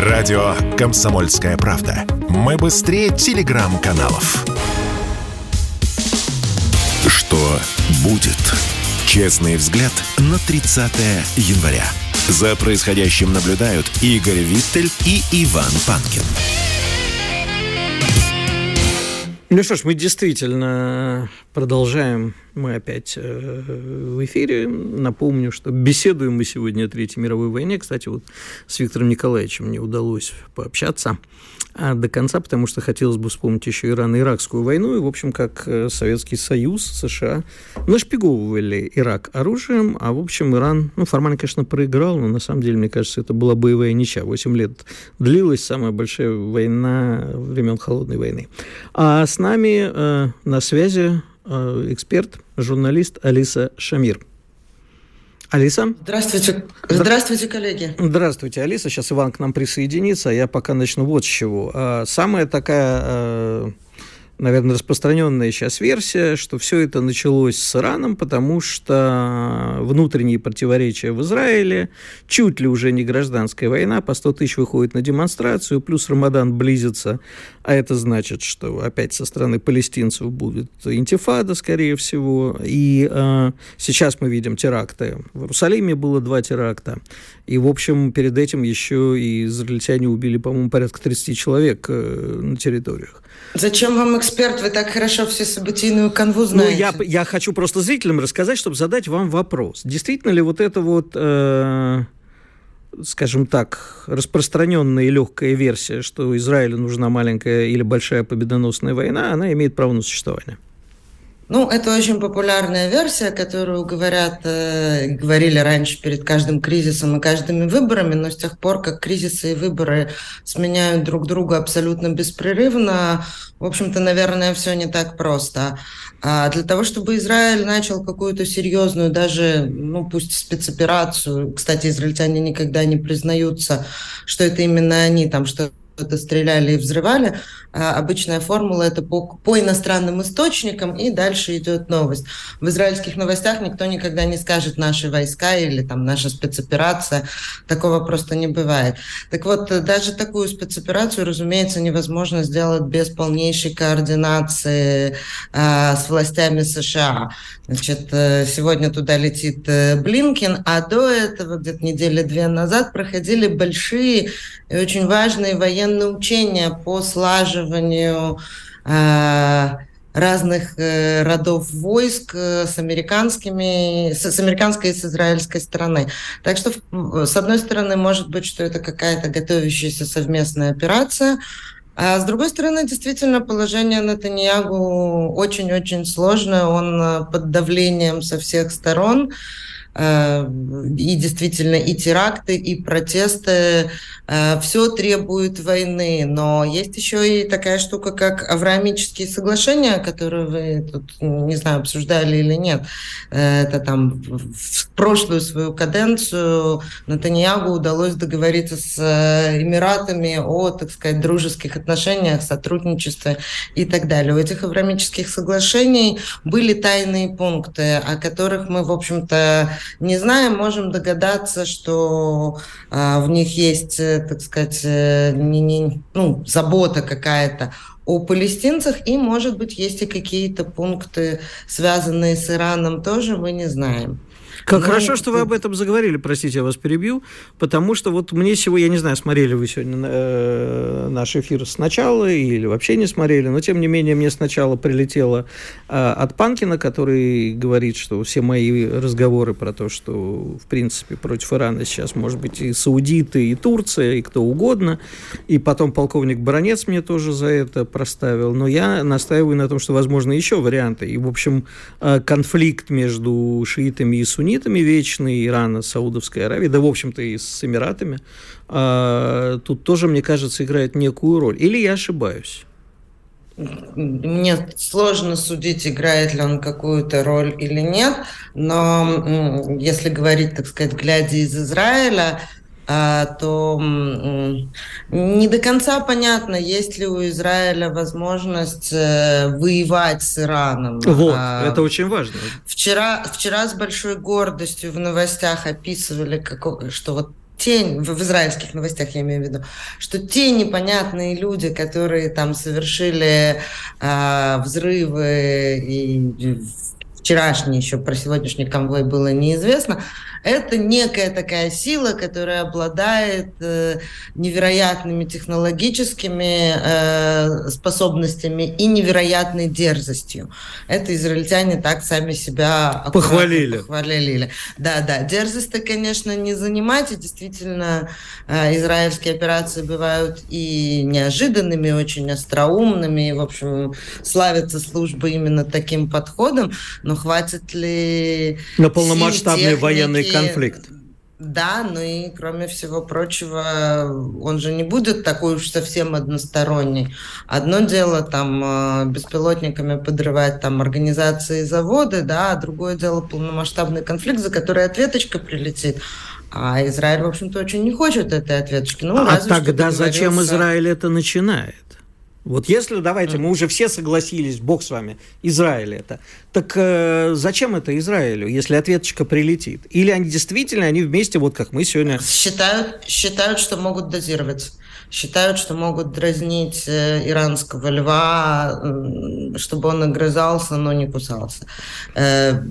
Радио «Комсомольская правда». Мы быстрее телеграм-каналов. Что будет? Честный взгляд на 30 января. За происходящим наблюдают Игорь Виттель и Иван Панкин. Ну что ж, мы действительно продолжаем. Мы опять э, в эфире. Напомню, что беседуем мы сегодня о Третьей мировой войне. Кстати, вот с Виктором Николаевичем мне удалось пообщаться а до конца, потому что хотелось бы вспомнить еще Ирано-Иракскую войну, и, в общем, как э, Советский Союз, США нашпиговывали Ирак оружием, а, в общем, Иран, ну, формально, конечно, проиграл, но, на самом деле, мне кажется, это была боевая ничья. Восемь лет длилась самая большая война времен Холодной войны. А с нами э, на связи э, эксперт, журналист Алиса Шамир. Алиса? Здравствуйте. Здравствуйте, коллеги. Здравствуйте, Алиса. Сейчас Иван к нам присоединится. Я пока начну вот с чего. А, самая такая э, наверное, распространенная сейчас версия, что все это началось с Ираном, потому что внутренние противоречия в Израиле, чуть ли уже не гражданская война, по 100 тысяч выходит на демонстрацию, плюс Рамадан близится, а это значит, что опять со стороны палестинцев будет интифада, скорее всего, и э, сейчас мы видим теракты. В Иерусалиме было два теракта, и, в общем, перед этим еще и израильтяне убили, по-моему, порядка 30 человек э, на территориях. Зачем вам эксперт? Вы так хорошо все событийную канву знаете. Ну, я, я хочу просто зрителям рассказать, чтобы задать вам вопрос. Действительно ли вот это вот... Э, скажем так, распространенная и легкая версия, что Израилю нужна маленькая или большая победоносная война, она имеет право на существование. Ну, это очень популярная версия, которую говорят, э, говорили раньше перед каждым кризисом и каждыми выборами, но с тех пор, как кризисы и выборы сменяют друг друга абсолютно беспрерывно, в общем-то, наверное, все не так просто. А для того, чтобы Израиль начал какую-то серьезную, даже, ну, пусть спецоперацию, кстати, израильтяне никогда не признаются, что это именно они там что что-то стреляли и взрывали. А обычная формула это по, по иностранным источникам, и дальше идет новость. В израильских новостях никто никогда не скажет наши войска или там наша спецоперация. Такого просто не бывает. Так вот, даже такую спецоперацию, разумеется, невозможно сделать без полнейшей координации э, с властями США. Значит, э, сегодня туда летит э, Блинкин, а до этого, где-то недели две назад, проходили большие и очень важные военные учения по слаживанию э, разных э, родов войск с американскими, с, с американской и с израильской стороны. Так что, с одной стороны, может быть, что это какая-то готовящаяся совместная операция, а с другой стороны, действительно, положение Натаньягу очень-очень сложное. Он э, под давлением со всех сторон. Э, и действительно и теракты, и протесты, все требует войны. Но есть еще и такая штука, как Авраамические соглашения, которые вы тут, не знаю, обсуждали или нет. Э, это там в прошлую свою каденцию Натаньягу удалось договориться с Эмиратами о, так сказать, дружеских отношениях, сотрудничестве и так далее. У этих Авраамических соглашений были тайные пункты, о которых мы, в общем-то, не знаем, можем догадаться, что в них есть, э, так сказать, э, не, не, ну, забота какая-то о палестинцах, и, может быть, есть и какие-то пункты, связанные с Ираном, тоже мы не знаем. Как ну, хорошо, что вы об этом заговорили, простите, я вас перебью, потому что вот мне сегодня, я не знаю, смотрели вы сегодня э, наш эфир сначала или вообще не смотрели, но тем не менее мне сначала прилетело э, от Панкина, который говорит, что все мои разговоры про то, что в принципе против Ирана сейчас может быть и саудиты, и Турция, и кто угодно, и потом полковник Баранец мне тоже за это проставил, но я настаиваю на том, что возможно еще варианты, и в общем э, конфликт между шиитами и суннитами суннитами вечный, Ирана, Саудовской Аравии, да, в общем-то, и с Эмиратами, а, тут тоже, мне кажется, играет некую роль. Или я ошибаюсь? Мне сложно судить, играет ли он какую-то роль или нет, но если говорить, так сказать, глядя из Израиля, то не до конца понятно, есть ли у Израиля возможность э, воевать с Ираном. Вот, а, это очень важно. Вчера, вчера с большой гордостью в новостях описывали, что вот те, в израильских новостях я имею в виду, что те непонятные люди, которые там совершили э, взрывы и вчерашний еще про сегодняшний конвой было неизвестно, это некая такая сила, которая обладает э, невероятными технологическими э, способностями и невероятной дерзостью. Это израильтяне так сами себя похвалили. похвалили. Да, да. Дерзость-то, конечно, не занимать. И действительно, э, израильские операции бывают и неожиданными, очень остроумными. И, в общем, славятся службы именно таким подходом. Но хватит ли... На полномасштабный конфликт. Да, ну и кроме всего прочего, он же не будет такой уж совсем односторонний. Одно дело там э, беспилотниками подрывать там организации и заводы, да, а другое дело полномасштабный конфликт, за который ответочка прилетит. А Израиль, в общем-то, очень не хочет этой ответочки. Ну, а тогда зачем Израиль это начинает? Вот если, давайте, мы уже все согласились, бог с вами, Израиль это, так э, зачем это Израилю, если ответочка прилетит? Или они действительно, они вместе, вот как мы сегодня... Считают, считают что могут дозировать. Считают, что могут дразнить э, иранского льва, чтобы он огрызался, но не кусался. Э,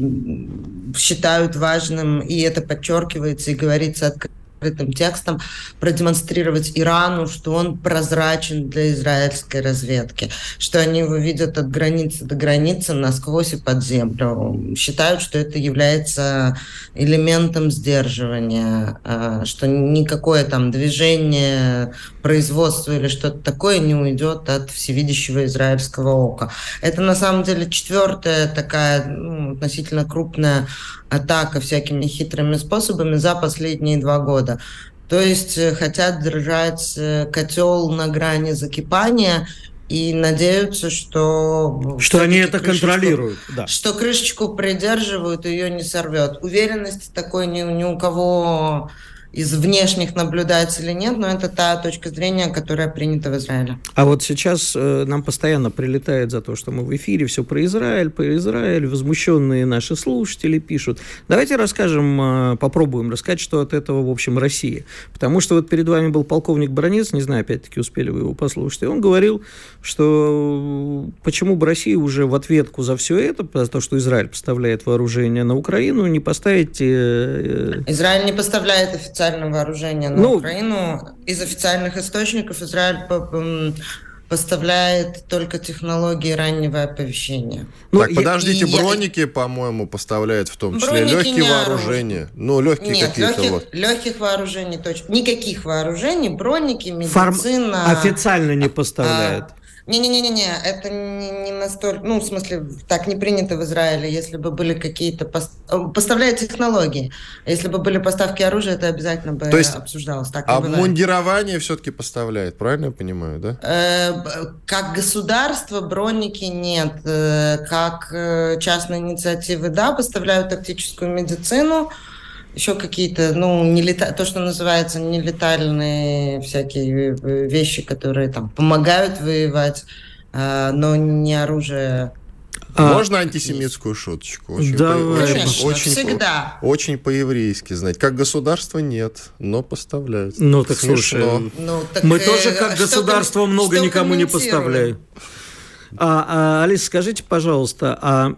считают важным, и это подчеркивается и говорится открыто, открытым текстом продемонстрировать Ирану, что он прозрачен для израильской разведки, что они его видят от границы до границы насквозь и под землю. Считают, что это является элементом сдерживания, а, что никакое там движение, производство или что-то такое не уйдет от всевидящего израильского ока. Это на самом деле четвертая такая ну, относительно крупная атака всякими хитрыми способами за последние два года. То есть э, хотят держать э, котел на грани закипания и надеются, что... Что они это контролируют, да. Что крышечку придерживают, ее не сорвет. Уверенности такой ни, ни у кого из внешних наблюдателей нет, но это та точка зрения, которая принята в Израиле. А вот сейчас э, нам постоянно прилетает за то, что мы в эфире все про Израиль, про Израиль, возмущенные наши слушатели пишут. Давайте расскажем, э, попробуем рассказать, что от этого, в общем, Россия. Потому что вот перед вами был полковник Бронец, не знаю, опять-таки, успели вы его послушать, и он говорил, что э, почему бы Россия уже в ответку за все это, за то, что Израиль поставляет вооружение на Украину, не поставить... Э, э Израиль не поставляет официально официального вооружения на ну, Украину. Из официальных источников Израиль поставляет только технологии раннего оповещения. Ну, так, подождите, и броники, я... по-моему, поставляют в том числе броники легкие вооружения. Ну, легкие Нет, какие-то легких, вот. легких вооружений точно. Никаких вооружений, броники, медицина. Фарм... Официально не поставляют. А, не-не-не-не, это не, не настолько, ну, в смысле, так не принято в Израиле, если бы были какие-то, пос... поставляют технологии, если бы были поставки оружия, это обязательно бы То есть, обсуждалось. Так а мундирование все-таки поставляет, правильно я понимаю, да? Э, как государство броники нет, э, как э, частные инициативы, да, поставляют тактическую медицину, еще какие-то, ну, не лета... то, что называется нелетальные всякие э, вещи, которые там помогают воевать, э, но не оружие. А, Можно антисемитскую шуточку? Очень Давай. По, очень, очень, всегда. По, очень по-еврейски знать. Как государство нет, но поставляют. Ну, так Смешно. слушай, ну, так, мы э, тоже как государство много никому не поставляем. А, а, Алиса, скажите, пожалуйста, а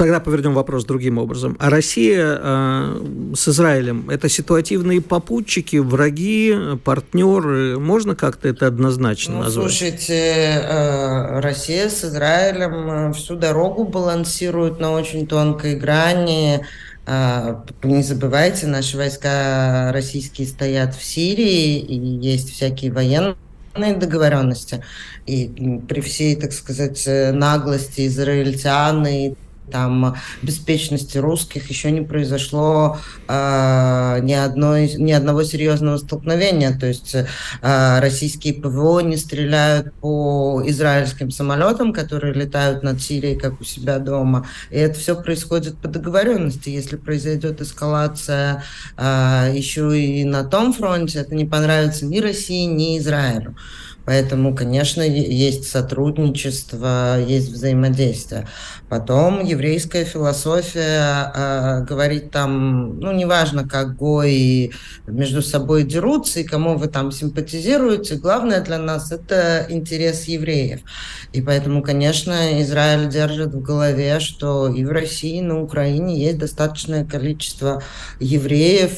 Тогда повернем вопрос другим образом. А Россия э, с Израилем – это ситуативные попутчики, враги, партнеры? Можно как-то это однозначно ну, назвать? Слушайте, э, Россия с Израилем э, всю дорогу балансирует на очень тонкой грани. Э, не забывайте, наши войска российские стоят в Сирии, и есть всякие военные договоренности. И при всей, так сказать, э, наглости израильтян и там беспечности русских еще не произошло э, ни, одной, ни одного серьезного столкновения. То есть э, российские ПВО не стреляют по израильским самолетам, которые летают над Сирией, как у себя дома. И это все происходит по договоренности. Если произойдет эскалация э, еще и на том фронте, это не понравится ни России, ни Израилю. Поэтому, конечно, есть сотрудничество, есть взаимодействие. Потом еврейская философия э, говорит там, ну, неважно, как гои между собой дерутся и кому вы там симпатизируете, главное для нас – это интерес евреев. И поэтому, конечно, Израиль держит в голове, что и в России, и на Украине есть достаточное количество евреев,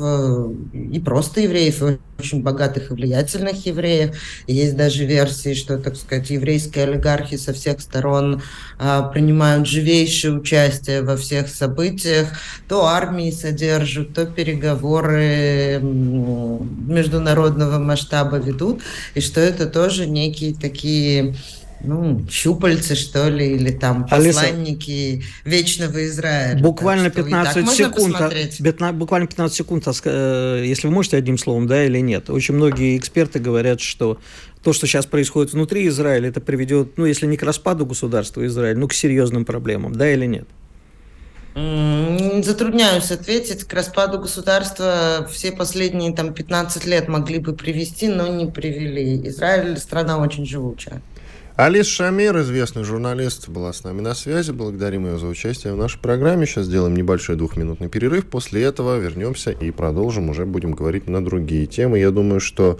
и просто евреев, и очень богатых и влиятельных евреев. Есть даже версии, что, так сказать, еврейские олигархи со всех сторон а, принимают живейшее участие во всех событиях, то армии содержат, то переговоры международного масштаба ведут, и что это тоже некие такие ну, щупальцы, что ли, или там посланники Алиса, вечного Израиля. Буквально 15 секунд, а, буквально 15 секунд, э, если вы можете одним словом, да или нет. Очень многие эксперты говорят, что то, что сейчас происходит внутри Израиля, это приведет, ну, если не к распаду государства Израиль, ну, к серьезным проблемам, да или нет? Затрудняюсь ответить. К распаду государства все последние там, 15 лет могли бы привести, но не привели. Израиль страна очень живучая. Алис Шамир, известный журналист, была с нами на связи. Благодарим ее за участие в нашей программе. Сейчас сделаем небольшой двухминутный перерыв. После этого вернемся и продолжим. Уже будем говорить на другие темы. Я думаю, что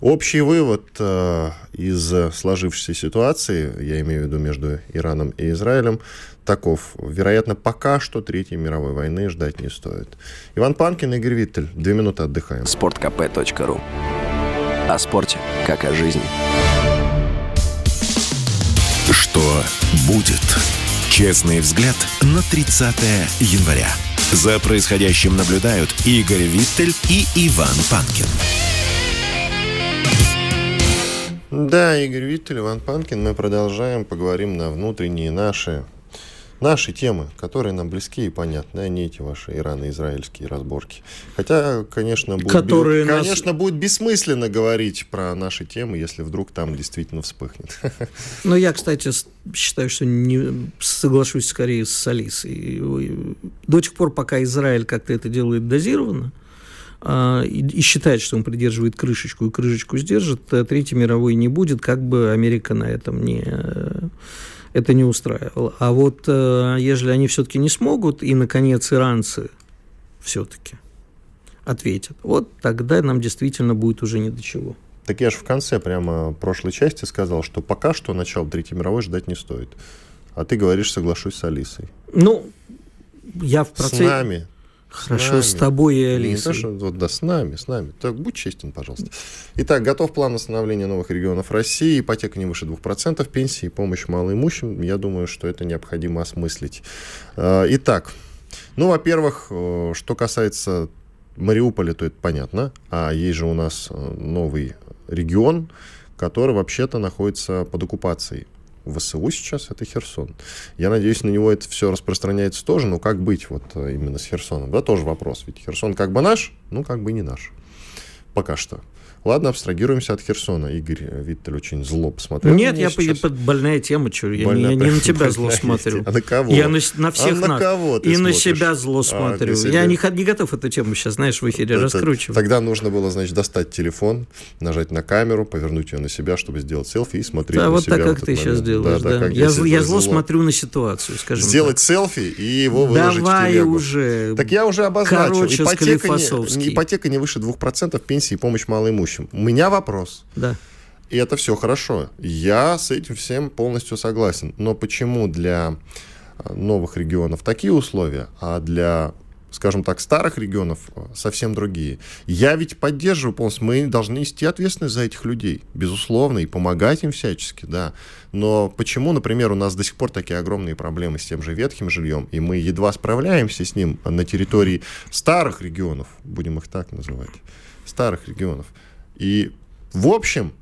общий вывод э, из сложившейся ситуации, я имею в виду между Ираном и Израилем, таков. Вероятно, пока что Третьей мировой войны ждать не стоит. Иван Панкин, Игорь Виттель. Две минуты отдыхаем. Спорткп.ру О спорте, как о жизни. Что будет? Честный взгляд на 30 января. За происходящим наблюдают Игорь Виттель и Иван Панкин. Да, Игорь Виттель, Иван Панкин. Мы продолжаем, поговорим на внутренние наши наши темы, которые нам близки и понятны, а не эти ваши ирано-израильские разборки. Хотя, конечно, будет, которые б... нас... конечно, будет бессмысленно говорить про наши темы, если вдруг там действительно вспыхнет. Ну, я, кстати, считаю, что не соглашусь скорее с Алисой. До тех пор, пока Израиль как-то это делает дозированно, а, и считает, что он придерживает крышечку, и крышечку сдержит, э, Третьей мировой не будет, как бы Америка на этом не это не устраивало. А вот э, если они все-таки не смогут, и, наконец, иранцы все-таки ответят, вот тогда нам действительно будет уже не до чего. Так я же в конце прямо прошлой части сказал, что пока что начало Третьей мировой ждать не стоит. А ты говоришь, соглашусь с Алисой. Ну, я в процессе... С нами. Хорошо, с, с тобой и Алисой. Не то, что, вот, да, с нами, с нами. Так, будь честен, пожалуйста. Итак, готов план восстановления новых регионов России. Ипотека не выше 2%, пенсии и помощь малоимущим. Я думаю, что это необходимо осмыслить. А, итак, ну, во-первых, э, что касается Мариуполя, то это понятно. А есть же у нас э, новый регион, который вообще-то находится под оккупацией. ВСУ сейчас это Херсон. Я надеюсь, на него это все распространяется тоже, но как быть вот э, именно с Херсоном? Да, тоже вопрос. Ведь Херсон как бы наш, ну как бы не наш. Пока что. Ладно, абстрагируемся от Херсона. Игорь Виттель очень зло посмотрел. Нет, я сейчас. под больная тема, что я, больная, не, я не на тебя зло смотрю. А на кого? Я на, на всех а на кого ты И смотришь? на себя зло а, смотрю. А, я не, не готов эту тему сейчас, знаешь, в эфире Это, раскручивать. Тогда нужно было, значит, достать телефон, нажать на камеру, повернуть ее на себя, чтобы сделать селфи и смотреть да, на вот себя. Да, вот так, как ты момент. сейчас делаешь. Да, да. Да, я, я зло смотрю на ситуацию, скажем Сделать так. селфи и его выложить Давай в телегу. уже. Так я уже обозначил. Короче, ипотека, не, ипотека не выше 2%, пенсии и помощь малоимущим. У меня вопрос. Да. И это все хорошо. Я с этим всем полностью согласен. Но почему для а, новых регионов такие условия, а для скажем так, старых регионов а, совсем другие. Я ведь поддерживаю полностью, мы должны нести ответственность за этих людей, безусловно, и помогать им всячески, да. Но почему, например, у нас до сих пор такие огромные проблемы с тем же ветхим жильем, и мы едва справляемся с ним на территории старых регионов, будем их так называть, старых регионов. И в общем,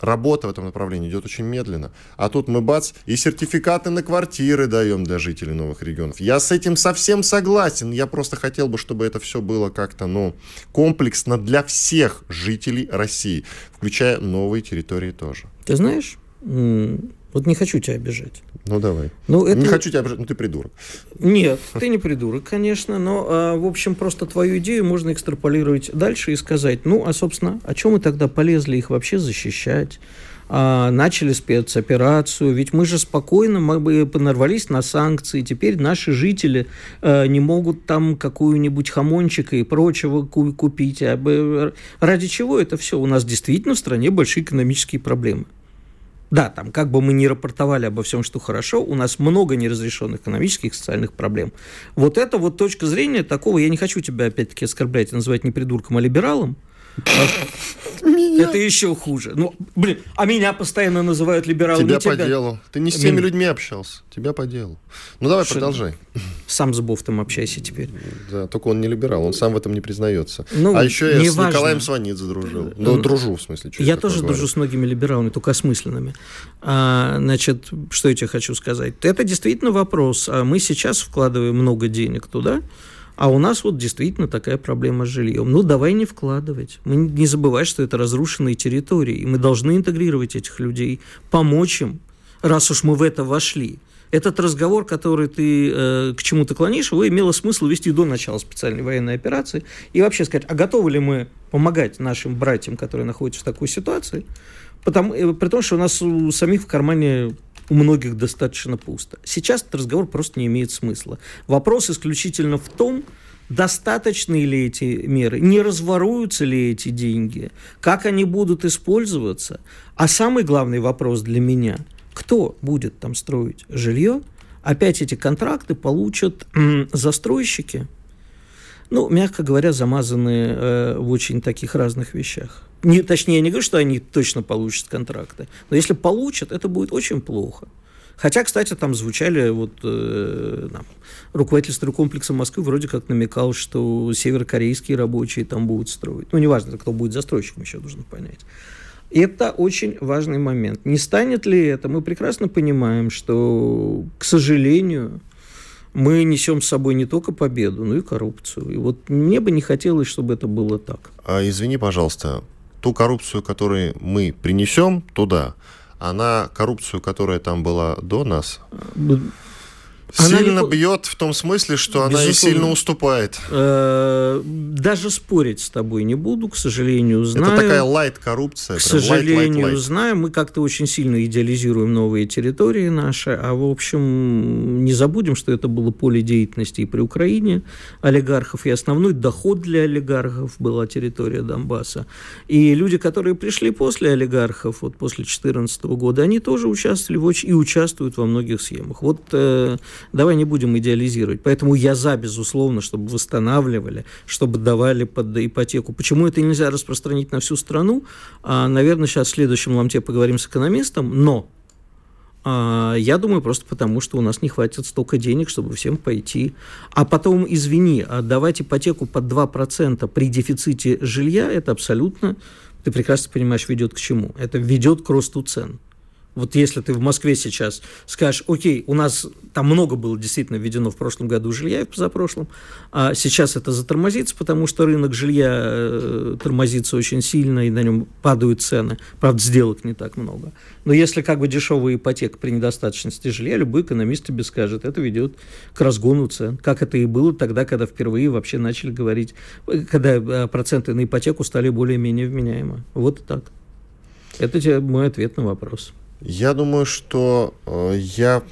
работа в этом направлении идет очень медленно. А тут мы бац, и сертификаты на квартиры даем для жителей новых регионов. Я с этим совсем согласен. Я просто хотел бы, чтобы это все было как-то, ну, комплексно для всех жителей России, включая новые территории тоже. Ты знаешь, Вот не хочу тебя обижать. Ну, давай. Ну, это... Не хочу тебя обижать, ну ты придурок. Нет, ты не придурок, конечно, но, а, в общем, просто твою идею можно экстраполировать дальше и сказать, ну, а, собственно, о чем мы тогда полезли их вообще защищать? А, начали спецоперацию, ведь мы же спокойно мы бы понарвались на санкции, теперь наши жители э, не могут там какую-нибудь хамончика и прочего купить. А, ради чего это все? У нас действительно в стране большие экономические проблемы. Да, там как бы мы ни рапортовали обо всем, что хорошо, у нас много неразрешенных экономических и социальных проблем. Вот это вот точка зрения такого, я не хочу тебя опять-таки оскорблять и называть не придурком, а либералом, меня... Это еще хуже. Ну, блин, а меня постоянно называют либералом. Тебя по тебя. делу. Ты не с теми Меня... людьми общался. Тебя по делу. Ну, давай Что продолжай. Сам с Бофтом общайся теперь. Да, только он не либерал, он сам в этом не признается. Ну, а еще я с важно. Николаем Сванидзе дружил. Ну, ну, дружу, в смысле. Я тоже говорю. дружу с многими либералами, только осмысленными. А, значит, что я тебе хочу сказать? Это действительно вопрос. А мы сейчас вкладываем много денег туда, а у нас вот действительно такая проблема с жильем. Ну, давай не вкладывать. Мы не забывать, что это разрушенные территории, и мы должны интегрировать этих людей, помочь им, раз уж мы в это вошли. Этот разговор, который ты э, к чему то клонишь, его имело смысл вести до начала специальной военной операции и вообще сказать, а готовы ли мы помогать нашим братьям, которые находятся в такой ситуации, потому, э, при том, что у нас у самих в кармане у многих достаточно пусто. Сейчас этот разговор просто не имеет смысла. Вопрос исключительно в том, достаточны ли эти меры, не разворуются ли эти деньги, как они будут использоваться. А самый главный вопрос для меня, кто будет там строить жилье? Опять эти контракты получат застройщики, ну, мягко говоря, замазанные э, в очень таких разных вещах. Не, точнее, я не говорю, что они точно получат контракты, но если получат, это будет очень плохо. Хотя, кстати, там звучали вот э, там, руководитель стройкомплекса Москвы вроде как намекал, что северокорейские рабочие там будут строить. Ну, неважно, кто будет застройщиком, еще нужно понять. Это очень важный момент. Не станет ли это? Мы прекрасно понимаем, что, к сожалению, мы несем с собой не только победу, но и коррупцию. И вот мне бы не хотелось, чтобы это было так. А извини, пожалуйста, ту коррупцию, которую мы принесем туда, она коррупцию, которая там была до нас, Сильно не... бьет в том смысле, что она и сильно уступает. Э, даже спорить с тобой не буду, к сожалению, знаю. Это такая лайт-коррупция. К сожалению, light, light, light. знаю. Мы как-то очень сильно идеализируем новые территории наши, а в общем не забудем, что это было поле деятельности и при Украине олигархов, и основной доход для олигархов была территория Донбасса. И люди, которые пришли после олигархов, вот после 2014 года, они тоже участвовали в, и участвуют во многих схемах. Вот э, Давай не будем идеализировать. Поэтому я за, безусловно, чтобы восстанавливали, чтобы давали под ипотеку. Почему это нельзя распространить на всю страну? А, наверное, сейчас в следующем ломте поговорим с экономистом, но а, я думаю, просто потому, что у нас не хватит столько денег, чтобы всем пойти. А потом, извини, отдавать ипотеку под 2% при дефиците жилья, это абсолютно, ты прекрасно понимаешь, ведет к чему? Это ведет к росту цен. Вот если ты в Москве сейчас скажешь, окей, у нас там много было действительно введено в прошлом году жилья и позапрошлом, а сейчас это затормозится, потому что рынок жилья э, тормозится очень сильно, и на нем падают цены. Правда, сделок не так много. Но если как бы дешевая ипотека при недостаточности жилья, любой экономист тебе скажет, это ведет к разгону цен. Как это и было тогда, когда впервые вообще начали говорить, когда э, проценты на ипотеку стали более-менее вменяемы. Вот так. Это мой ответ на вопрос. Я думаю, что э, я...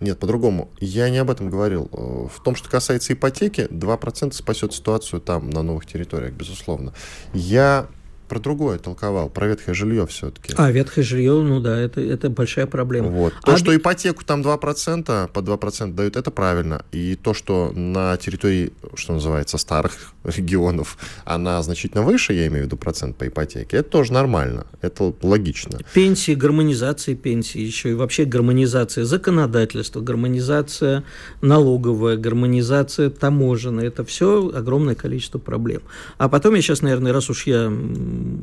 Нет, по-другому. Я не об этом говорил. Э, в том, что касается ипотеки, 2% спасет ситуацию там, на новых территориях, безусловно. Я про другое толковал, про ветхое жилье все-таки. А, ветхое жилье, ну да, это, это большая проблема. Вот. То, а... что ипотеку там 2%, по 2% дают, это правильно. И то, что на территории, что называется, старых регионов, она значительно выше, я имею в виду процент по ипотеке, это тоже нормально, это логично. Пенсии, гармонизация пенсии, еще и вообще гармонизация законодательства, гармонизация налоговая, гармонизация таможенная, это все огромное количество проблем. А потом я сейчас, наверное, раз уж я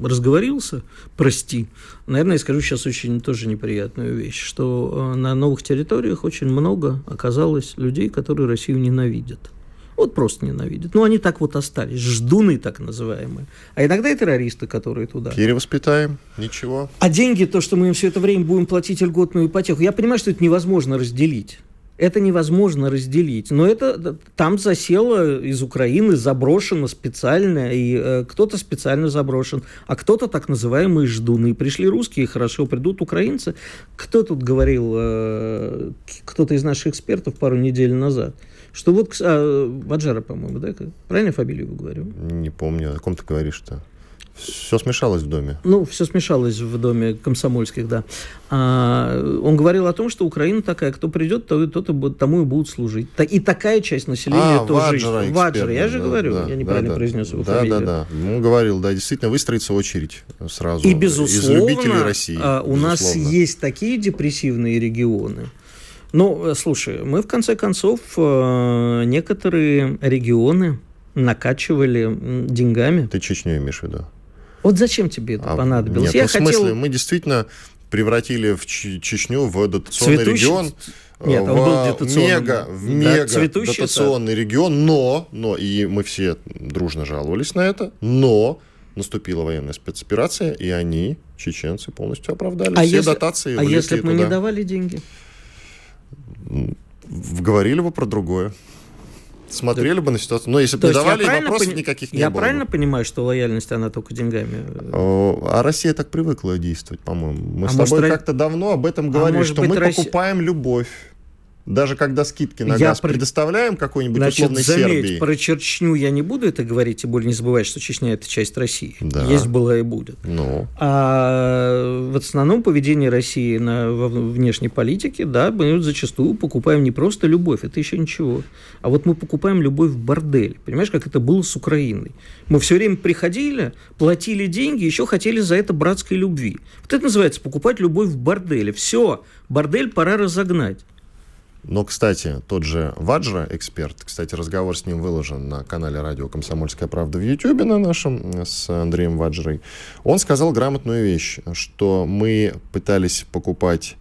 разговорился, прости, наверное, я скажу сейчас очень тоже неприятную вещь, что э, на новых территориях очень много оказалось людей, которые Россию ненавидят. Вот просто ненавидят. Ну, они так вот остались, ждуны так называемые. А иногда и террористы, которые туда. Перевоспитаем, ничего. А деньги, то, что мы им все это время будем платить льготную ипотеку, я понимаю, что это невозможно разделить это невозможно разделить. Но это там засело из Украины, заброшено специально, и э, кто-то специально заброшен, а кто-то так называемые ждуны. Пришли русские, хорошо, придут украинцы. Кто тут говорил, э, кто-то из наших экспертов пару недель назад, что вот, а, Ваджара, по-моему, да? Правильно фамилию говорю? Не помню. О ком ты говоришь-то? Все смешалось в доме. Ну, все смешалось в доме комсомольских, да. А, он говорил о том, что Украина такая, кто придет, то, то, то тому и будут служить. И такая часть населения а, тоже. Ваджра, я же да, говорю, да, я неправильно да, произнес его да, фамилию. Да, да, да. Он говорил, да, действительно, выстроится очередь сразу. И, безусловно, из любителей России. А, у безусловно. нас есть такие депрессивные регионы, ну, слушай, мы в конце концов э, некоторые регионы накачивали деньгами. Ты Чечню имеешь в виду? Вот зачем тебе это а, понадобилось? Нет, Я ну, в смысле, хотел... мы действительно превратили в Чечню в дотационный Цветущий... регион. Нет, он был дотационный. Мега, в да, мега цветущий дотационный это... регион, но, но, и мы все дружно жаловались на это, но наступила военная спецоперация, и они, чеченцы, полностью оправдали а все если, дотации. А если бы мы туда. не давали деньги? Говорили бы про другое смотрели да. бы на ситуацию. Но если бы давали, вопросов пони... никаких не я было. Я правильно бы. понимаю, что лояльность, она только деньгами? А Россия так привыкла действовать, по-моему. Мы а с тобой может, как-то давно об этом говорили, а что мы Россия... покупаем любовь. Даже когда скидки на я газ про... предоставляем какой-нибудь Значит, условной заметь, Сербии. про Чечню я не буду это говорить, тем более не забывай, что Чечня – это часть России. Да. Есть, была и будет. Ну. А в основном поведение России на во внешней политике, да, мы зачастую покупаем не просто любовь, это еще ничего, а вот мы покупаем любовь в бордель. Понимаешь, как это было с Украиной? Мы все время приходили, платили деньги, еще хотели за это братской любви. Вот это называется покупать любовь в борделе. Все, бордель пора разогнать. Но, кстати, тот же Ваджра, эксперт, кстати, разговор с ним выложен на канале радио «Комсомольская правда» в Ютьюбе на нашем с Андреем Ваджрой. Он сказал грамотную вещь, что мы пытались покупать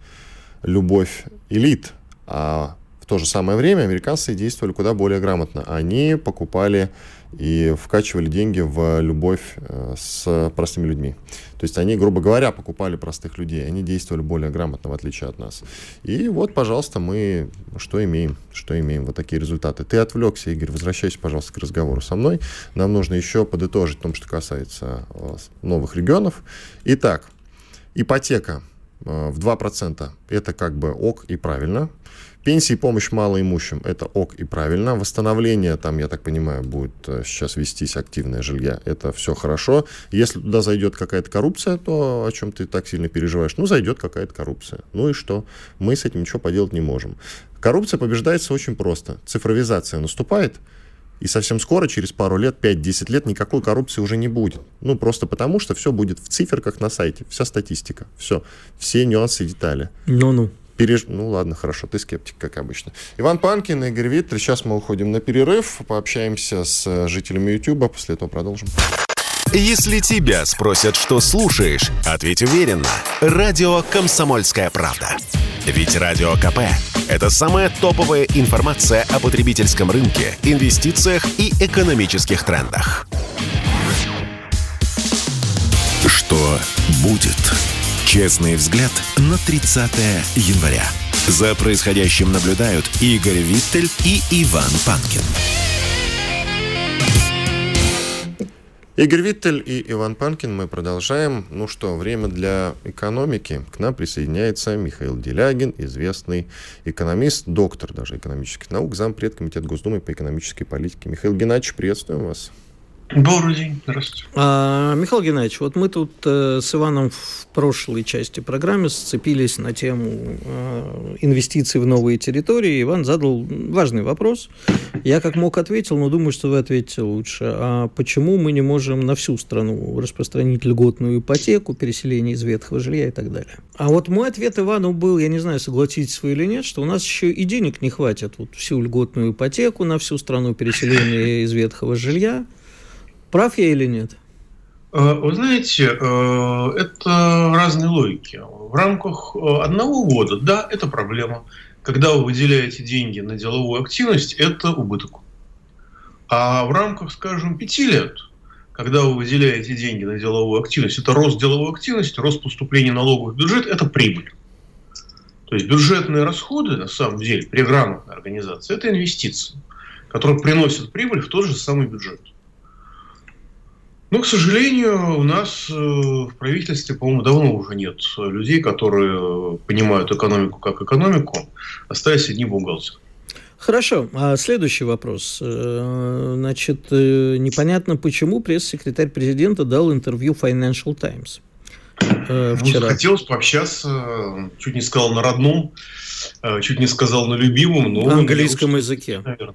любовь элит, а в то же самое время американцы действовали куда более грамотно. Они покупали и вкачивали деньги в любовь э, с простыми людьми. То есть они, грубо говоря, покупали простых людей, они действовали более грамотно, в отличие от нас. И вот, пожалуйста, мы что имеем? Что имеем? Вот такие результаты. Ты отвлекся, Игорь, возвращайся, пожалуйста, к разговору со мной. Нам нужно еще подытожить в том, что касается э, новых регионов. Итак, ипотека в 2% это как бы ок и правильно. Пенсии и помощь малоимущим – это ок и правильно. Восстановление, там, я так понимаю, будет э, сейчас вестись активное жилье. Это все хорошо. Если туда зайдет какая-то коррупция, то о чем ты так сильно переживаешь? Ну, зайдет какая-то коррупция. Ну и что? Мы с этим ничего поделать не можем. Коррупция побеждается очень просто. Цифровизация наступает, и совсем скоро, через пару лет, 5-10 лет, никакой коррупции уже не будет. Ну, просто потому, что все будет в циферках на сайте. Вся статистика. Все. Все нюансы и детали. Ну-ну переж... Ну ладно, хорошо, ты скептик, как обычно. Иван Панкин, Игорь Виттер. Сейчас мы уходим на перерыв, пообщаемся с э, жителями YouTube, после этого продолжим. Если тебя спросят, что слушаешь, ответь уверенно. Радио «Комсомольская правда». Ведь Радио КП – это самая топовая информация о потребительском рынке, инвестициях и экономических трендах. Что будет? Честный взгляд на 30 января. За происходящим наблюдают Игорь Виттель и Иван Панкин. Игорь Виттель и Иван Панкин. Мы продолжаем. Ну что, время для экономики. К нам присоединяется Михаил Делягин, известный экономист, доктор даже экономических наук, зампред Комитета Госдумы по экономической политике. Михаил Геннадьевич, приветствуем вас. Добрый день, здравствуйте. А, Михаил Геннадьевич, вот мы тут э, с Иваном в прошлой части программы сцепились на тему э, инвестиций в новые территории. Иван задал важный вопрос. Я как мог ответил, но думаю, что вы ответите лучше. А почему мы не можем на всю страну распространить льготную ипотеку, переселение из ветхого жилья и так далее? А вот мой ответ Ивану был, я не знаю, согласитесь вы или нет, что у нас еще и денег не хватит. Вот всю льготную ипотеку на всю страну, переселение из ветхого жилья – Прав я или нет? Э, вы знаете, э, это разные логики. В рамках э, одного года, да, это проблема. Когда вы выделяете деньги на деловую активность, это убыток. А в рамках, скажем, пяти лет, когда вы выделяете деньги на деловую активность, это рост деловой активности, рост поступления налогов в бюджет, это прибыль. То есть бюджетные расходы, на самом деле, при грамотной организации, это инвестиции, которые приносят прибыль в тот же самый бюджет. Но, к сожалению, у нас э, в правительстве, по-моему, давно уже нет людей, которые понимают экономику как экономику, остались одни бухгалтеры. Хорошо. А следующий вопрос. Э, значит, э, непонятно, почему пресс-секретарь президента дал интервью Financial Times вчера. Ну, хотелось пообщаться, чуть не сказал на родном, чуть не сказал на любимом, но... На английском языке. Наверное.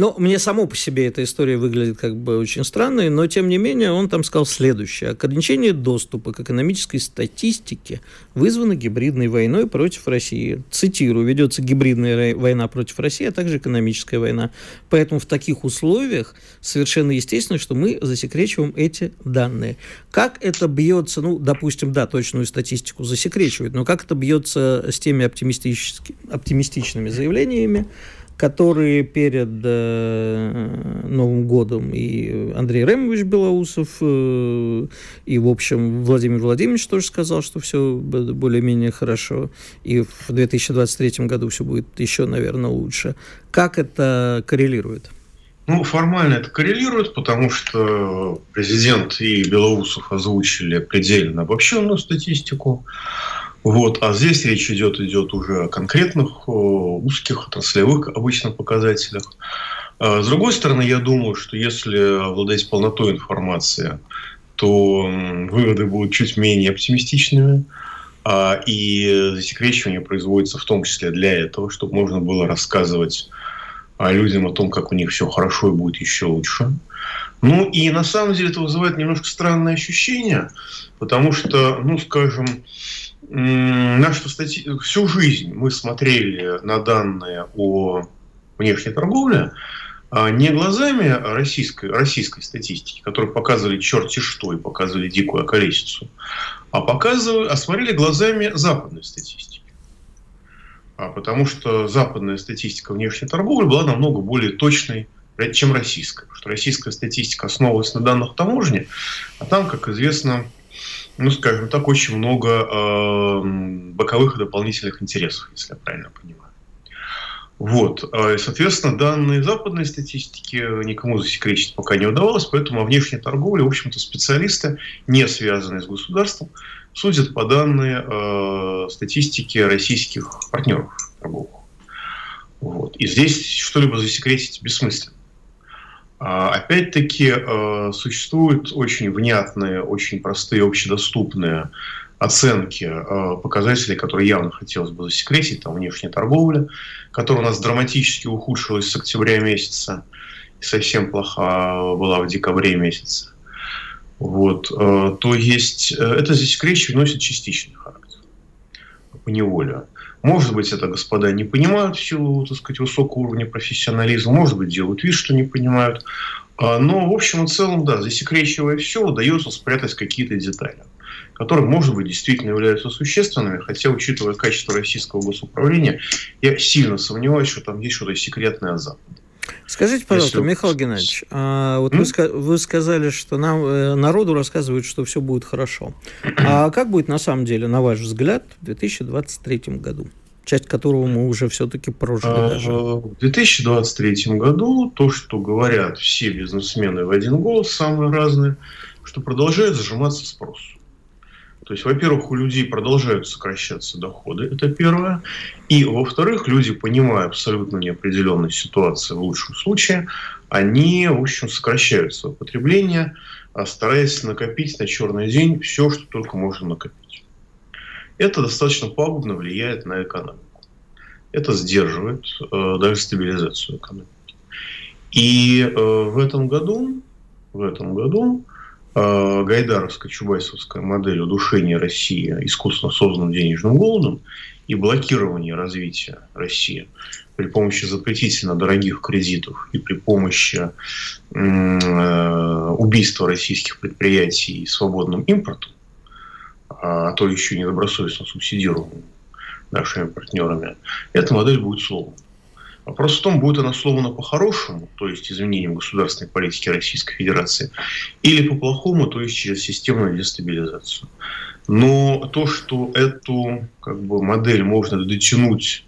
Ну, мне само по себе эта история выглядит как бы очень странной, но тем не менее он там сказал следующее. Ограничение доступа к экономической статистике вызвано гибридной войной против России. Цитирую, ведется гибридная война против России, а также экономическая война. Поэтому в таких условиях совершенно естественно, что мы засекречиваем эти данные. Как это бьется, ну, допустим, да, точную статистику засекречивают, но как это бьется с теми оптимистичными заявлениями, которые перед э, Новым годом и Андрей Ремович Белоусов, э, и, в общем, Владимир Владимирович тоже сказал, что все более-менее хорошо, и в 2023 году все будет еще, наверное, лучше. Как это коррелирует? Ну, формально это коррелирует, потому что президент и Белоусов озвучили предельно обобщенную статистику. Вот. А здесь речь идет, идет уже о конкретных узких отраслевых обычно показателях. А с другой стороны, я думаю, что если обладать полнотой информации, то выводы будут чуть менее оптимистичными. А, и засекречивание производится в том числе для этого, чтобы можно было рассказывать людям о том, как у них все хорошо и будет еще лучше. Ну и на самом деле это вызывает немножко странное ощущение, потому что, ну, скажем, нашу стати... всю жизнь мы смотрели на данные о внешней торговле а не глазами российской, российской статистики, которые показывали черти что и показывали дикую околесицу, а, показывали, а смотрели глазами западной статистики. А потому что западная статистика внешней торговли была намного более точной, чем российская. Потому что российская статистика основывалась на данных таможни, а там, как известно, ну, скажем так, очень много э, боковых и дополнительных интересов, если я правильно понимаю. Вот. А, и, соответственно, данные западной статистики никому засекречить пока не удавалось, поэтому о внешней торговле, в общем-то, специалисты, не связанные с государством, судят по данные э, статистики российских партнеров торговых. Вот. И здесь что-либо засекретить бессмысленно. А, опять-таки э, существуют очень внятные, очень простые, общедоступные оценки э, показателей, которые явно хотелось бы засекретить, там внешняя торговля, которая у нас драматически ухудшилась с октября месяца и совсем плоха была в декабре месяце. Вот. Э, то есть это засекречивание носит частичный характер по неволе. Может быть, это господа не понимают в силу, так сказать, высокого уровня профессионализма, может быть, делают вид, что не понимают. А, но, в общем и целом, да, засекречивая все, удается спрятать какие-то детали, которые, может быть, действительно являются существенными, хотя, учитывая качество российского госуправления, я сильно сомневаюсь, что там есть что-то секретное от Запада. Скажите, пожалуйста, Если... Михаил Геннадьевич, а вот вы, вы сказали, что нам, э, народу рассказывают, что все будет хорошо. А как будет на самом деле, на ваш взгляд, в 2023 году? часть которого мы уже все-таки прожили а, даже. В 2023 году то, что говорят все бизнесмены в один голос, самые разные, что продолжает зажиматься спрос. То есть, во-первых, у людей продолжают сокращаться доходы, это первое. И, во-вторых, люди, понимая абсолютно неопределенную ситуацию в лучшем случае, они, в общем, сокращают свое потребление, а стараясь накопить на черный день все, что только можно накопить. Это достаточно пагубно влияет на экономику. Это сдерживает э, даже стабилизацию экономики. И э, в этом году, в этом году Э, гайдаровская чубайсовская модель удушения России искусственно созданным денежным голодом и блокирования развития России при помощи запретительно дорогих кредитов и при помощи э, убийства российских предприятий свободным импортом, а то еще и недобросовестно субсидированным нашими партнерами, эта модель будет сломана. Вопрос в том, будет она сломана по-хорошему, то есть изменением государственной политики Российской Федерации, или по-плохому, то есть через системную дестабилизацию. Но то, что эту как бы, модель можно дотянуть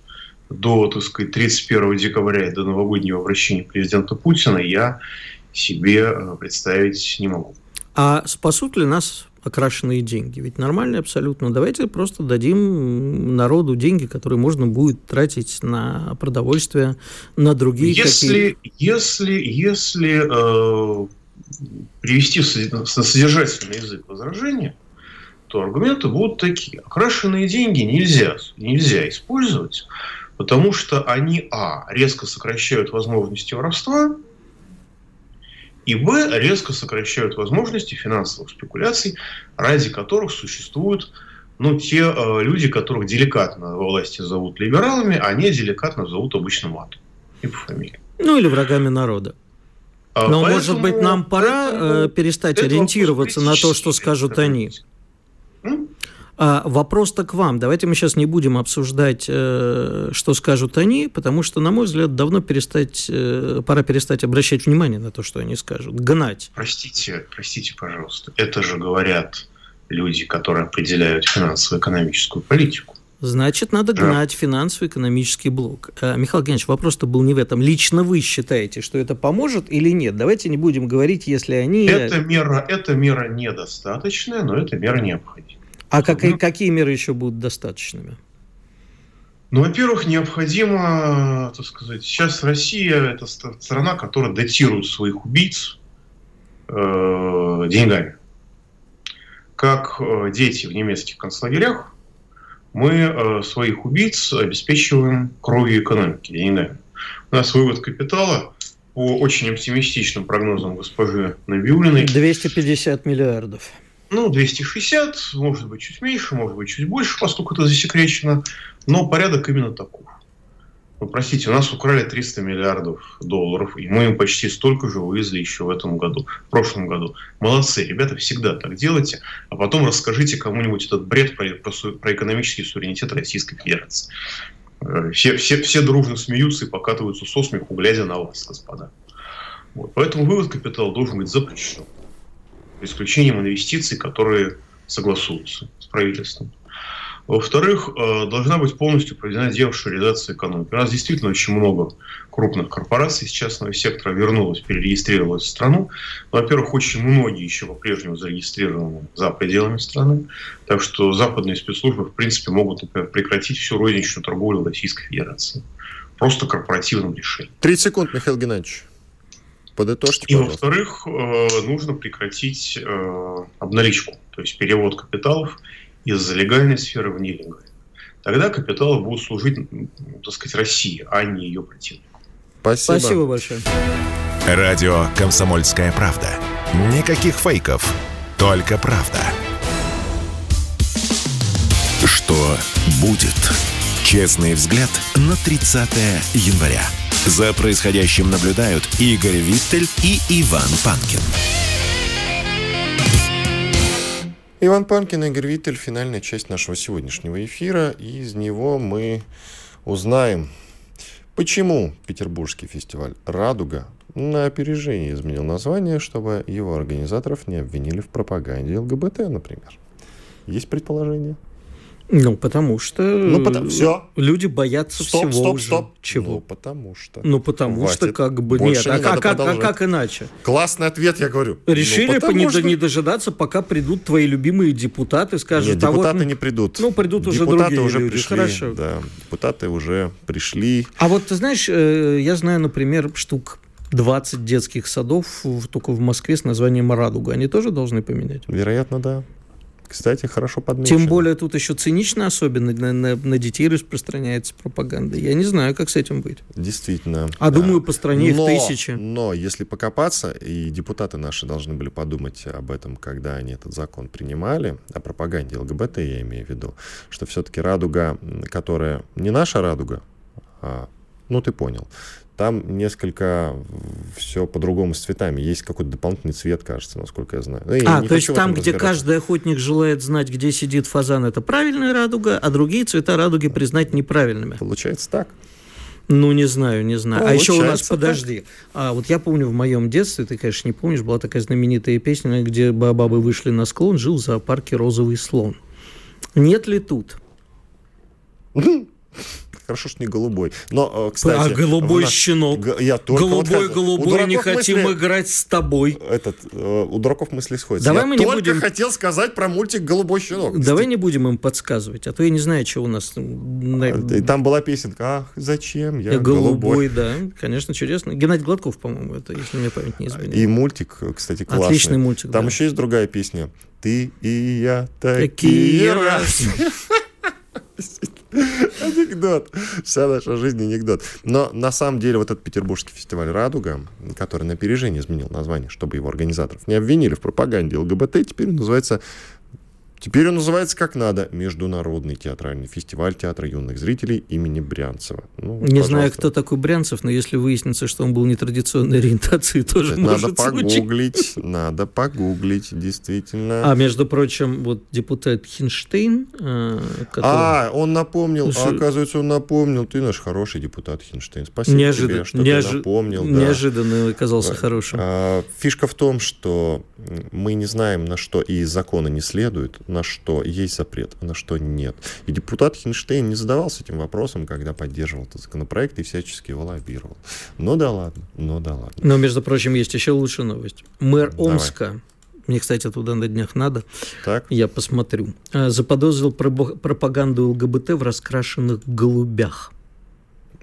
до, так сказать, 31 декабря, до новогоднего обращения президента Путина, я себе э, представить не могу. А спасут ли нас окрашенные деньги? Ведь нормально абсолютно. Давайте просто дадим народу деньги, которые можно будет тратить на продовольствие, на другие если, какие... Если, если э, привести на содержательный язык возражения, то аргументы будут такие. Окрашенные деньги нельзя, нельзя использовать, потому что они, а, резко сокращают возможности воровства, и, б, резко сокращают возможности финансовых спекуляций, ради которых существуют ну, те э, люди, которых деликатно во власти зовут либералами, а не деликатно зовут обычным матом и по фамилии. Ну, или врагами народа. А, Но, Поэтому может быть, нам пора э, перестать ориентироваться на то, что скажут они. А, вопрос-то к вам. Давайте мы сейчас не будем обсуждать, э, что скажут они, потому что, на мой взгляд, давно перестать, э, пора перестать обращать внимание на то, что они скажут. Гнать. Простите, простите, пожалуйста. Это же говорят люди, которые определяют финансово-экономическую политику. Значит, надо гнать финансово-экономический блок. А, Михаил Геннадьевич, вопрос-то был не в этом. Лично вы считаете, что это поможет или нет? Давайте не будем говорить, если они... Эта мера, эта мера недостаточная, но эта мера необходима. А как, ну, какие меры еще будут достаточными? Ну, во-первых, необходимо, так сказать, сейчас Россия – это страна, которая датирует своих убийц э, деньгами. Как э, дети в немецких концлагерях, мы э, своих убийц обеспечиваем кровью экономики, деньгами. У нас вывод капитала по очень оптимистичным прогнозам госпожи Набиулиной. 250 миллиардов. Ну, 260, может быть, чуть меньше, может быть, чуть больше, поскольку это засекречено. Но порядок именно таков. Ну, простите, у нас украли 300 миллиардов долларов, и мы им почти столько же вывезли еще в этом году, в прошлом году. Молодцы, ребята, всегда так делайте, а потом расскажите кому-нибудь этот бред про, про, про экономический суверенитет Российской Федерации. Э, все, все, все дружно смеются и покатываются со смеху, глядя на вас, господа. Вот. Поэтому вывод капитала должен быть запрещен исключением инвестиций, которые согласуются с правительством. Во-вторых, э, должна быть полностью проведена деофшоризация экономики. У нас действительно очень много крупных корпораций из частного сектора вернулось, перерегистрировалось в страну. Во-первых, очень многие еще по-прежнему зарегистрированы за пределами страны. Так что западные спецслужбы, в принципе, могут например, прекратить всю розничную торговлю Российской Федерации. Просто корпоративным решением. 30 секунд, Михаил Геннадьевич. Подытожьте, И, во-вторых, э, нужно прекратить э, обналичку, то есть перевод капиталов из легальной сферы в нелегальную. Тогда капиталы будут служить, так сказать, России, а не ее противнику. Спасибо. Спасибо большое. Радио «Комсомольская правда». Никаких фейков, только правда. Что будет? Честный взгляд на 30 января. За происходящим наблюдают Игорь Виттель и Иван Панкин. Иван Панкин, Игорь Виттель, финальная часть нашего сегодняшнего эфира. И из него мы узнаем, почему Петербургский фестиваль «Радуга» на опережение изменил название, чтобы его организаторов не обвинили в пропаганде ЛГБТ, например. Есть предположение? Ну, потому что ну, потому, все. люди боятся стоп, всего стоп, уже. Стоп. Чего? Ну, потому что. Ну, потому Хватит. что как бы... Больше нет, не а, как, а, как иначе? Классный ответ, я говорю. Решили ну, не, что... не дожидаться, пока придут твои любимые депутаты, скажут... Нет, депутаты а вот, не придут. Ну, придут уже депутаты другие уже люди. Пришли, Хорошо. Да, депутаты уже пришли. А вот ты знаешь, э, я знаю, например, штук 20 детских садов только в Москве с названием «Радуга». Они тоже должны поменять? Вероятно, да. Кстати, хорошо подмечено. Тем более тут еще цинично особенно на, на, на детей распространяется пропаганда. Я не знаю, как с этим быть. Действительно. А да. думаю, по стране но, их тысячи. Но если покопаться, и депутаты наши должны были подумать об этом, когда они этот закон принимали, о пропаганде ЛГБТ я имею в виду, что все-таки радуга, которая не наша радуга, а, ну ты понял, там несколько все по-другому с цветами. Есть какой-то дополнительный цвет, кажется, насколько я знаю. Ну, я а, то есть там, где каждый охотник желает знать, где сидит фазан, это правильная радуга, а другие цвета радуги признать неправильными. Получается так. Ну, не знаю, не знаю. а еще у нас, подожди, а вот я помню в моем детстве, ты, конечно, не помнишь, была такая знаменитая песня, где бабы вышли на склон, жил в зоопарке розовый слон. Нет ли тут? Хорошо, что не голубой. Но, э, кстати... А голубой нас... щенок. Я только голубой, вот голубой, не хотим мысли... играть с тобой. Этот, э, у дураков мысли сходятся. Давай я мы не только будем... хотел сказать про мультик «Голубой щенок». Давай не будем им подсказывать, а то я не знаю, что у нас... И там была песенка «Ах, зачем я голубой?» да, конечно, чудесно. Геннадий Гладков, по-моему, это, если мне память не изменяет. И мультик, кстати, классный. Отличный мультик, Там да. еще есть другая песня. «Ты и я такие, такие разные». Анекдот. Вся наша жизнь анекдот. Но на самом деле вот этот петербургский фестиваль «Радуга», который на опережение изменил название, чтобы его организаторов не обвинили в пропаганде ЛГБТ, теперь называется Теперь он называется как надо Международный театральный фестиваль театра юных зрителей имени Брянцева. Ну, не пожалуйста. знаю, кто такой Брянцев, но если выяснится, что он был нетрадиционной ориентации, тоже Это может Надо погуглить, надо погуглить, действительно. А, между прочим, вот депутат Хинштейн... Э, который... А, он напомнил, а, оказывается, он напомнил. Ты наш хороший депутат Хинштейн. Спасибо Неожид... тебе, что Неож... ты напомнил. Да. Неожиданно оказался хорошим. А, фишка в том, что мы не знаем, на что и из закона не следует, на что есть запрет, а на что нет. И депутат Хинштейн не задавался этим вопросом, когда поддерживал этот законопроект и всячески его лоббировал. Ну да ладно, ну да ладно. Но, между прочим, есть еще лучшая новость. Мэр Давай. Омска мне, кстати, туда на днях надо. Так. Я посмотрю. А, заподозрил пропаганду ЛГБТ в раскрашенных голубях.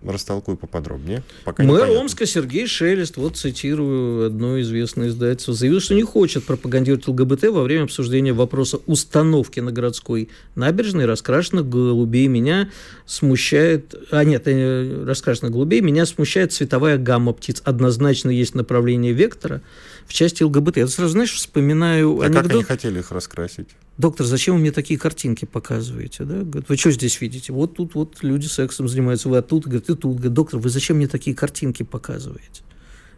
Растолкуй поподробнее. Пока Мэр Омска Сергей Шелест, вот цитирую одно известное издательство, заявил, что не хочет пропагандировать ЛГБТ во время обсуждения вопроса установки на городской набережной раскрашенных голубей. Меня смущает... А нет, э, раскрашенных голубей. Меня смущает цветовая гамма птиц. Однозначно есть направление вектора в части ЛГБТ. Я сразу, знаешь, вспоминаю а анекдот. как они хотели их раскрасить? Доктор, зачем вы мне такие картинки показываете? Да? Говорит, вы что здесь видите? Вот тут вот люди сексом занимаются, вы оттуда, говорит, и тут. Говорит, доктор, вы зачем мне такие картинки показываете?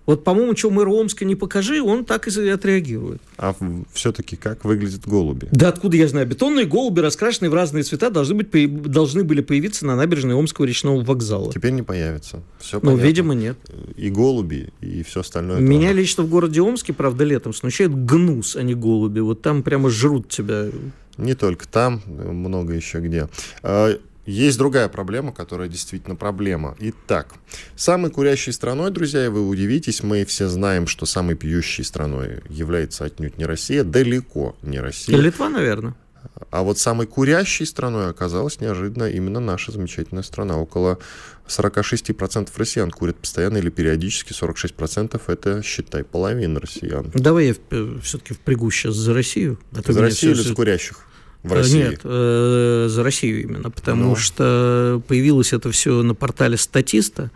Вот, по-моему, что мэр Омска не покажи, он так и отреагирует. А все-таки как выглядят голуби? Да откуда я знаю? Бетонные голуби, раскрашенные в разные цвета, должны, быть, должны были появиться на набережной Омского речного вокзала. Теперь не появятся. Все ну, понятно. видимо, нет. И голуби, и все остальное. Меня тоже. лично в городе Омске, правда, летом смущает гнус, а не голуби. Вот там прямо жрут тебя. Не только там, много еще где. Есть другая проблема, которая действительно проблема. Итак, самой курящей страной, друзья, и вы удивитесь, мы все знаем, что самой пьющей страной является отнюдь не Россия, далеко не Россия. Литва, наверное. А вот самой курящей страной оказалась неожиданно именно наша замечательная страна. Около 46% россиян курят постоянно или периодически, 46% это, считай, половина россиян. Давай я все-таки впрягу сейчас за Россию. А за Россию или за курящих? В России? Нет, э, за Россию именно, потому ну. что появилось это все на портале статиста,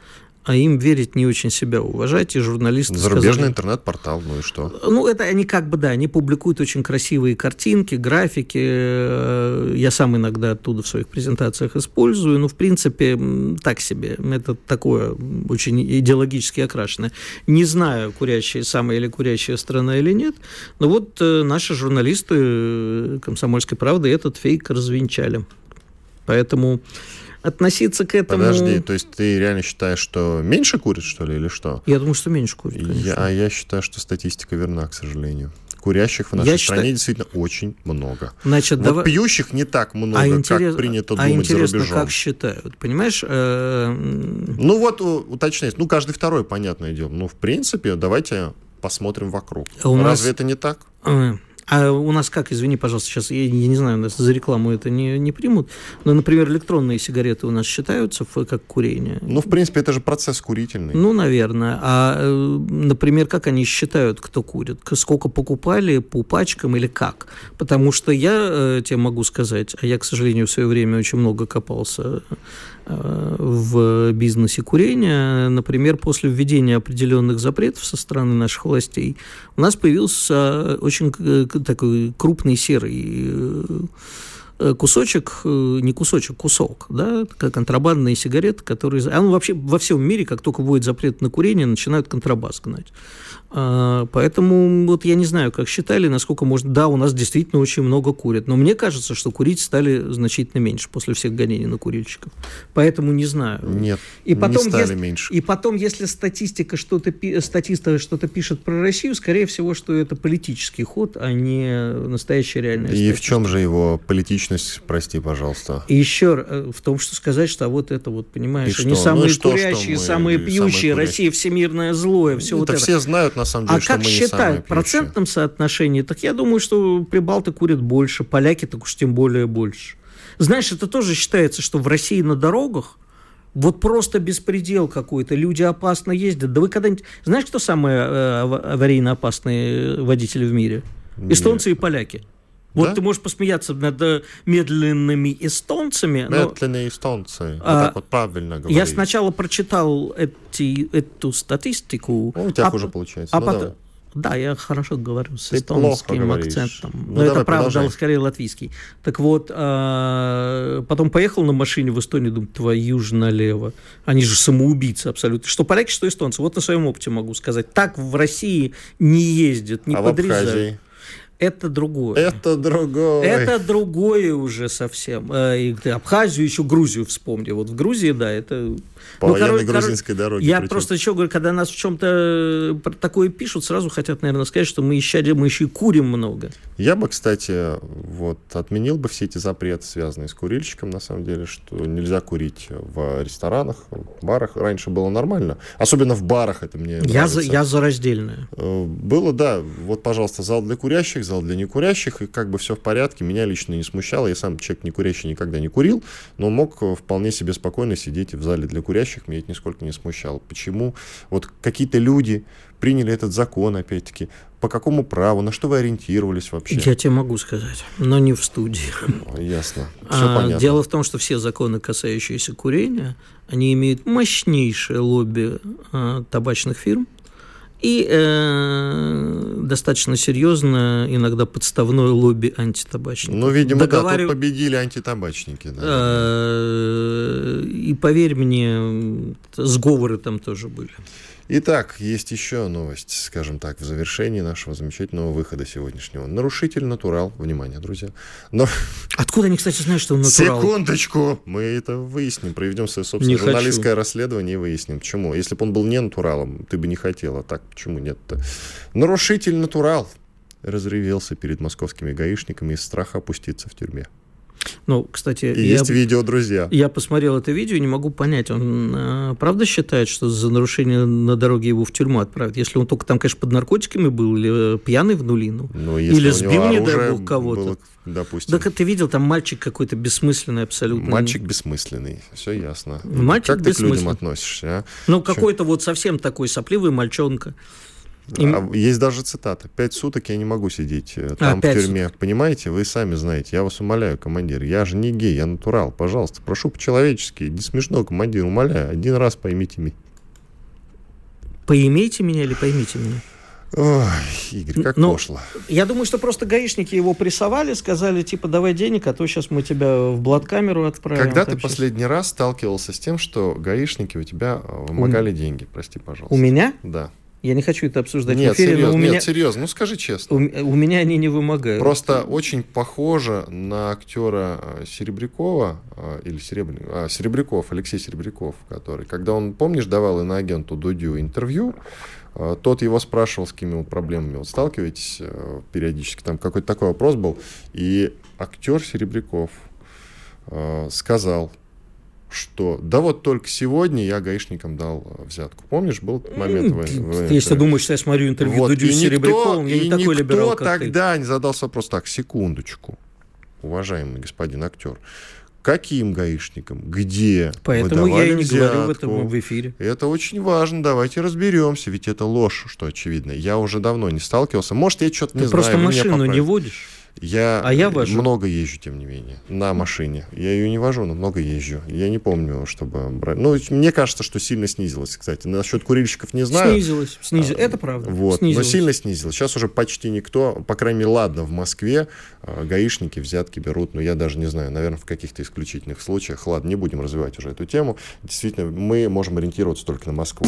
а им верить не очень себя уважать, и журналисты Зарубежный сказали, интернет-портал, ну и что? Ну, это они как бы, да, они публикуют очень красивые картинки, графики, э, я сам иногда оттуда в своих презентациях использую, но, в принципе, так себе, это такое очень идеологически окрашенное. Не знаю, курящая самая или курящая страна или нет, но вот э, наши журналисты э, «Комсомольской правды» этот фейк развенчали. Поэтому относиться к этому... Подожди, то есть ты реально считаешь, что меньше курит, что ли, или что? Я думаю, что меньше курит, конечно. Я, а я считаю, что статистика верна, к сожалению. Курящих в нашей я стране считаю... действительно очень много. Значит, вот давай... пьющих не так много, а интерес... как принято а думать интересно, за рубежом. как считают, понимаешь? Э... Ну вот, уточняюсь, ну каждый второй, понятное дело. Ну, в принципе, давайте посмотрим вокруг. А у Разве нас... это не так? А у нас как, извини, пожалуйста, сейчас, я, я не знаю, нас за рекламу это не, не примут, но, например, электронные сигареты у нас считаются как курение? Ну, в принципе, это же процесс курительный. Ну, наверное. А, э, например, как они считают, кто курит? Сколько покупали по пачкам или как? Потому что я э, тебе могу сказать, а я, к сожалению, в свое время очень много копался в бизнесе курения. Например, после введения определенных запретов со стороны наших властей у нас появился очень такой крупный серый э, кусочек, э, не кусочек, кусок, да, контрабандные сигареты, которые... А ну, вообще во всем мире, как только вводят запрет на курение, начинают контрабас гнать. А, поэтому вот я не знаю, как считали, насколько можно... Да, у нас действительно очень много курят, но мне кажется, что курить стали значительно меньше после всех гонений на курильщиков. Поэтому не знаю. Нет, и потом, не стали если, меньше. И потом, если статистика что-то, статиста что-то пишет про Россию, скорее всего, что это политический ход, а не настоящая реальная И статистика. в чем же его политичность, прости, пожалуйста? И еще э, в том, что сказать, что вот это вот, понимаешь, и они что? самые ну, курящие, что мы, самые пьющие, самые Россия всемирное злое, все это вот это. все знают, на самом деле, а что как мы считают в процентном соотношении, так я думаю, что прибалты курят больше, поляки так уж тем более больше. Знаешь, это тоже считается, что в России на дорогах вот просто беспредел какой-то, люди опасно ездят. Да вы когда-нибудь... Знаешь, кто самые э, аварийно опасные водители в мире? Эстонцы Нет. и поляки. Вот да? ты можешь посмеяться над э, медленными эстонцами. Медленные но... эстонцы. А, так вот правильно говоришь. Я сначала прочитал эти, эту статистику. Ну, у тебя а, хуже получается. А ну, потом... Да, я хорошо говорю с Ты эстонским акцентом. Ну, но это правда, продолжай. скорее латвийский. Так вот, а, потом поехал на машине в Эстонию, думаю, твою же налево. Они же самоубийцы абсолютно. Что поляки, что эстонцы. Вот на своем опыте могу сказать. Так в России не ездят, не а подрезают это другое. Это другое. Это другое уже совсем. Э, и Абхазию, еще Грузию вспомни. Вот в Грузии, да, это... По ну, военной грузинской дороге. Я причем. просто еще говорю, когда нас в чем-то э, такое пишут, сразу хотят, наверное, сказать, что мы еще, мы еще и курим много. Я бы, кстати, вот отменил бы все эти запреты, связанные с курильщиком, на самом деле, что нельзя курить в ресторанах, в барах. Раньше было нормально. Особенно в барах это мне я За, я за раздельное. Э, было, да. Вот, пожалуйста, зал для курящих, зал для некурящих, и как бы все в порядке. Меня лично не смущало. Я сам человек некурящий никогда не курил, но мог вполне себе спокойно сидеть в зале для курящих. Меня это нисколько не смущало. Почему? Вот какие-то люди приняли этот закон, опять-таки, по какому праву, на что вы ориентировались вообще? Я тебе могу сказать, но не в студии. Ясно. Все а, понятно. Дело в том, что все законы, касающиеся курения, они имеют мощнейшее лобби а, табачных фирм, и э, достаточно серьезно иногда подставное лобби антитабачников. Ну, видимо, Договарив... да, тут победили антитабачники. Да. Э, и поверь мне, сговоры там тоже были. Итак, есть еще новость, скажем так, в завершении нашего замечательного выхода сегодняшнего. Нарушитель натурал. Внимание, друзья. Но... Откуда они, кстати, знают, что он натурал? Секундочку! Мы это выясним. Проведем свое собственное не журналистское хочу. расследование и выясним, почему. Если бы он был не натуралом, ты бы не хотела. Так, почему нет-то? Нарушитель натурал разревелся перед московскими гаишниками из страха опуститься в тюрьме. Ну, кстати, и я, есть видео, друзья. Я посмотрел это видео и не могу понять, он э, правда считает, что за нарушение на дороге его в тюрьму отправят? Если он только там, конечно, под наркотиками был, или э, пьяный в нулину, ну, или сбил, не дай бог, кого-то. Допустим. Так ты видел, там мальчик какой-то бессмысленный абсолютно. Мальчик бессмысленный, все ясно. Мальчик как ты к людям относишься? А? Ну, какой-то вот совсем такой сопливый мальчонка. И... А есть даже цитата. Пять суток я не могу сидеть э, там, а, в тюрьме. Суток. Понимаете? Вы сами знаете. Я вас умоляю, командир. Я же не гей, я натурал. Пожалуйста, прошу по-человечески. Не смешно, командир. Умоляю. Один раз поймите меня. Поимейте меня или поймите меня? Ой, Игорь, как Но пошло. Я думаю, что просто гаишники его прессовали, сказали, типа, давай денег, а то сейчас мы тебя в блат-камеру отправим. Когда ты сейчас... последний раз сталкивался с тем, что гаишники у тебя э, вымогали у... деньги? Прости, пожалуйста. У меня? Да. Я не хочу это обсуждать нет, в эфире, серьезно, но у меня... Нет, серьезно, ну скажи честно. У, у меня они не вымогают. Просто очень похоже на актера э, Серебрякова, э, или Серебряков, а, Серебряков, Алексей Серебряков, который, когда он, помнишь, давал иноагенту Дудю интервью, э, тот его спрашивал, с какими вот проблемами вот сталкиваетесь периодически, там какой-то такой вопрос был, и актер Серебряков сказал, что да вот только сегодня я гаишникам дал э, взятку. Помнишь, был момент? В, в, Если ты думаешь, что я смотрю интервью вот, Дудю с Серебряковым, я не такой либерал, никто тогда не задался вопрос, так, секундочку, уважаемый господин актер, каким гаишникам, где Поэтому я и не взятку. говорю в этом в эфире. Это очень важно, давайте разберемся, ведь это ложь, что очевидно. Я уже давно не сталкивался. Может, я что-то не Ты знаю. просто машину не водишь. Я, А я вожу. много езжу, тем не менее, на машине. Я ее не вожу, но много езжу. Я не помню, чтобы брать. Ну, мне кажется, что сильно снизилось, кстати. Насчет курильщиков не знаю. Снизилось, снизилось. Это правда. Вот, снизилось. но сильно снизилось. Сейчас уже почти никто, по крайней мере, ладно, в Москве э, гаишники взятки берут, но я даже не знаю, наверное, в каких-то исключительных случаях. Ладно, не будем развивать уже эту тему. Действительно, мы можем ориентироваться только на Москву.